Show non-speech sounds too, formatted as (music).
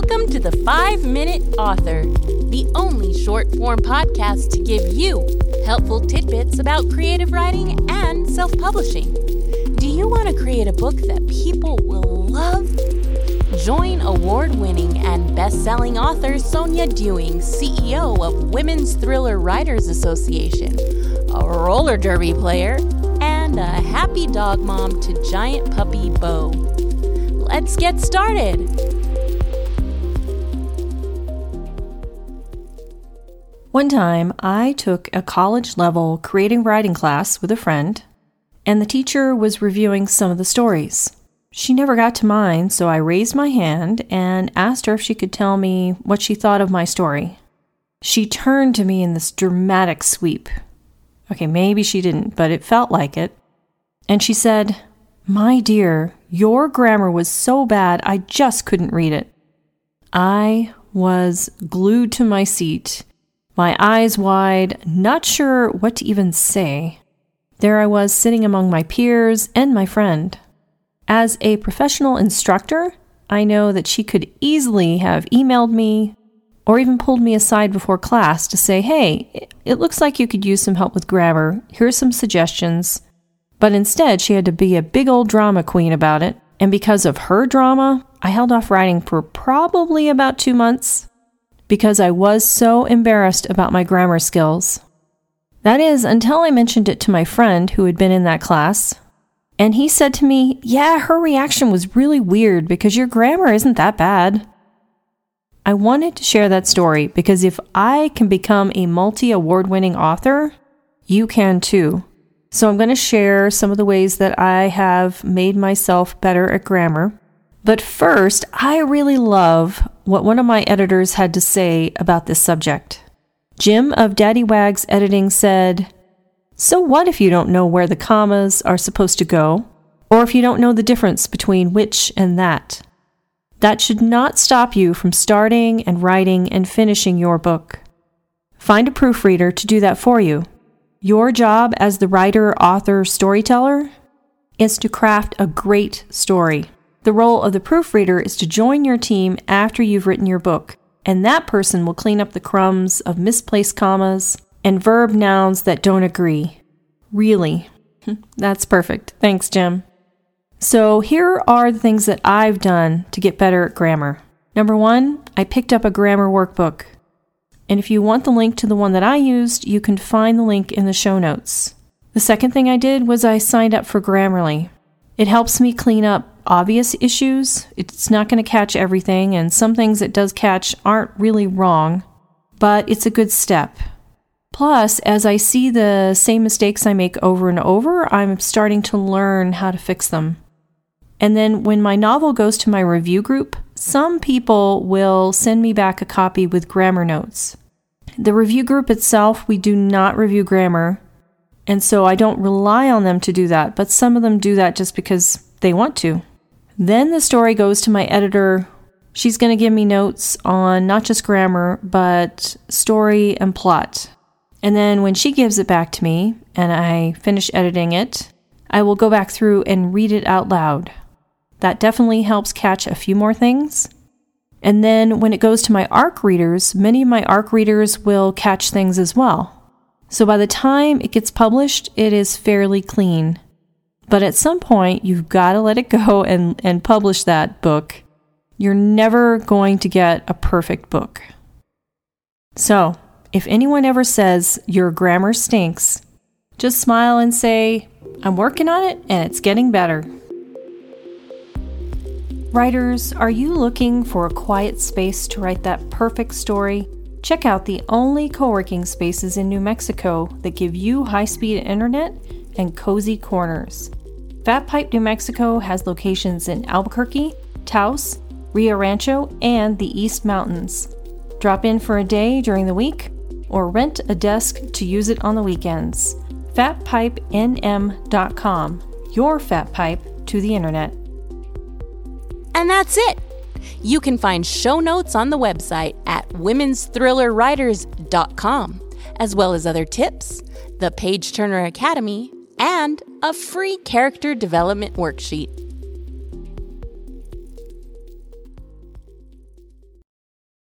Welcome to the 5 Minute Author, the only short form podcast to give you helpful tidbits about creative writing and self publishing. Do you want to create a book that people will love? Join award winning and best selling author Sonja Dewing, CEO of Women's Thriller Writers Association, a roller derby player, and a happy dog mom to giant puppy Bo. Let's get started. One time, I took a college level creating writing class with a friend, and the teacher was reviewing some of the stories. She never got to mine, so I raised my hand and asked her if she could tell me what she thought of my story. She turned to me in this dramatic sweep. Okay, maybe she didn't, but it felt like it. And she said, My dear, your grammar was so bad I just couldn't read it. I was glued to my seat my eyes wide, not sure what to even say. There I was sitting among my peers and my friend. As a professional instructor, I know that she could easily have emailed me or even pulled me aside before class to say, hey, it looks like you could use some help with grammar. Here's some suggestions. But instead, she had to be a big old drama queen about it. And because of her drama, I held off writing for probably about two months because I was so embarrassed about my grammar skills. That is, until I mentioned it to my friend who had been in that class. And he said to me, Yeah, her reaction was really weird because your grammar isn't that bad. I wanted to share that story because if I can become a multi award winning author, you can too. So I'm going to share some of the ways that I have made myself better at grammar. But first, I really love what one of my editors had to say about this subject. Jim of Daddy Wags Editing said, So what if you don't know where the commas are supposed to go, or if you don't know the difference between which and that? That should not stop you from starting and writing and finishing your book. Find a proofreader to do that for you. Your job as the writer, author, storyteller is to craft a great story. The role of the proofreader is to join your team after you've written your book, and that person will clean up the crumbs of misplaced commas and verb nouns that don't agree. Really. (laughs) That's perfect. Thanks, Jim. So, here are the things that I've done to get better at grammar. Number one, I picked up a grammar workbook. And if you want the link to the one that I used, you can find the link in the show notes. The second thing I did was I signed up for Grammarly. It helps me clean up obvious issues. It's not going to catch everything, and some things it does catch aren't really wrong, but it's a good step. Plus, as I see the same mistakes I make over and over, I'm starting to learn how to fix them. And then when my novel goes to my review group, some people will send me back a copy with grammar notes. The review group itself, we do not review grammar, and so I don't rely on them to do that, but some of them do that just because they want to. Then the story goes to my editor. She's going to give me notes on not just grammar, but story and plot. And then when she gives it back to me and I finish editing it, I will go back through and read it out loud. That definitely helps catch a few more things. And then when it goes to my ARC readers, many of my ARC readers will catch things as well. So by the time it gets published, it is fairly clean. But at some point, you've got to let it go and, and publish that book. You're never going to get a perfect book. So, if anyone ever says your grammar stinks, just smile and say, I'm working on it and it's getting better. Writers, are you looking for a quiet space to write that perfect story? Check out the only co working spaces in New Mexico that give you high speed internet and cozy corners. Fat Pipe, New Mexico has locations in Albuquerque, Taos, Rio Rancho, and the East Mountains. Drop in for a day during the week or rent a desk to use it on the weekends. FatPipeNM.com, your fat pipe to the internet. And that's it. You can find show notes on the website at women'sthrillerwriters.com, as well as other tips, the Page Turner Academy, and a free character development worksheet.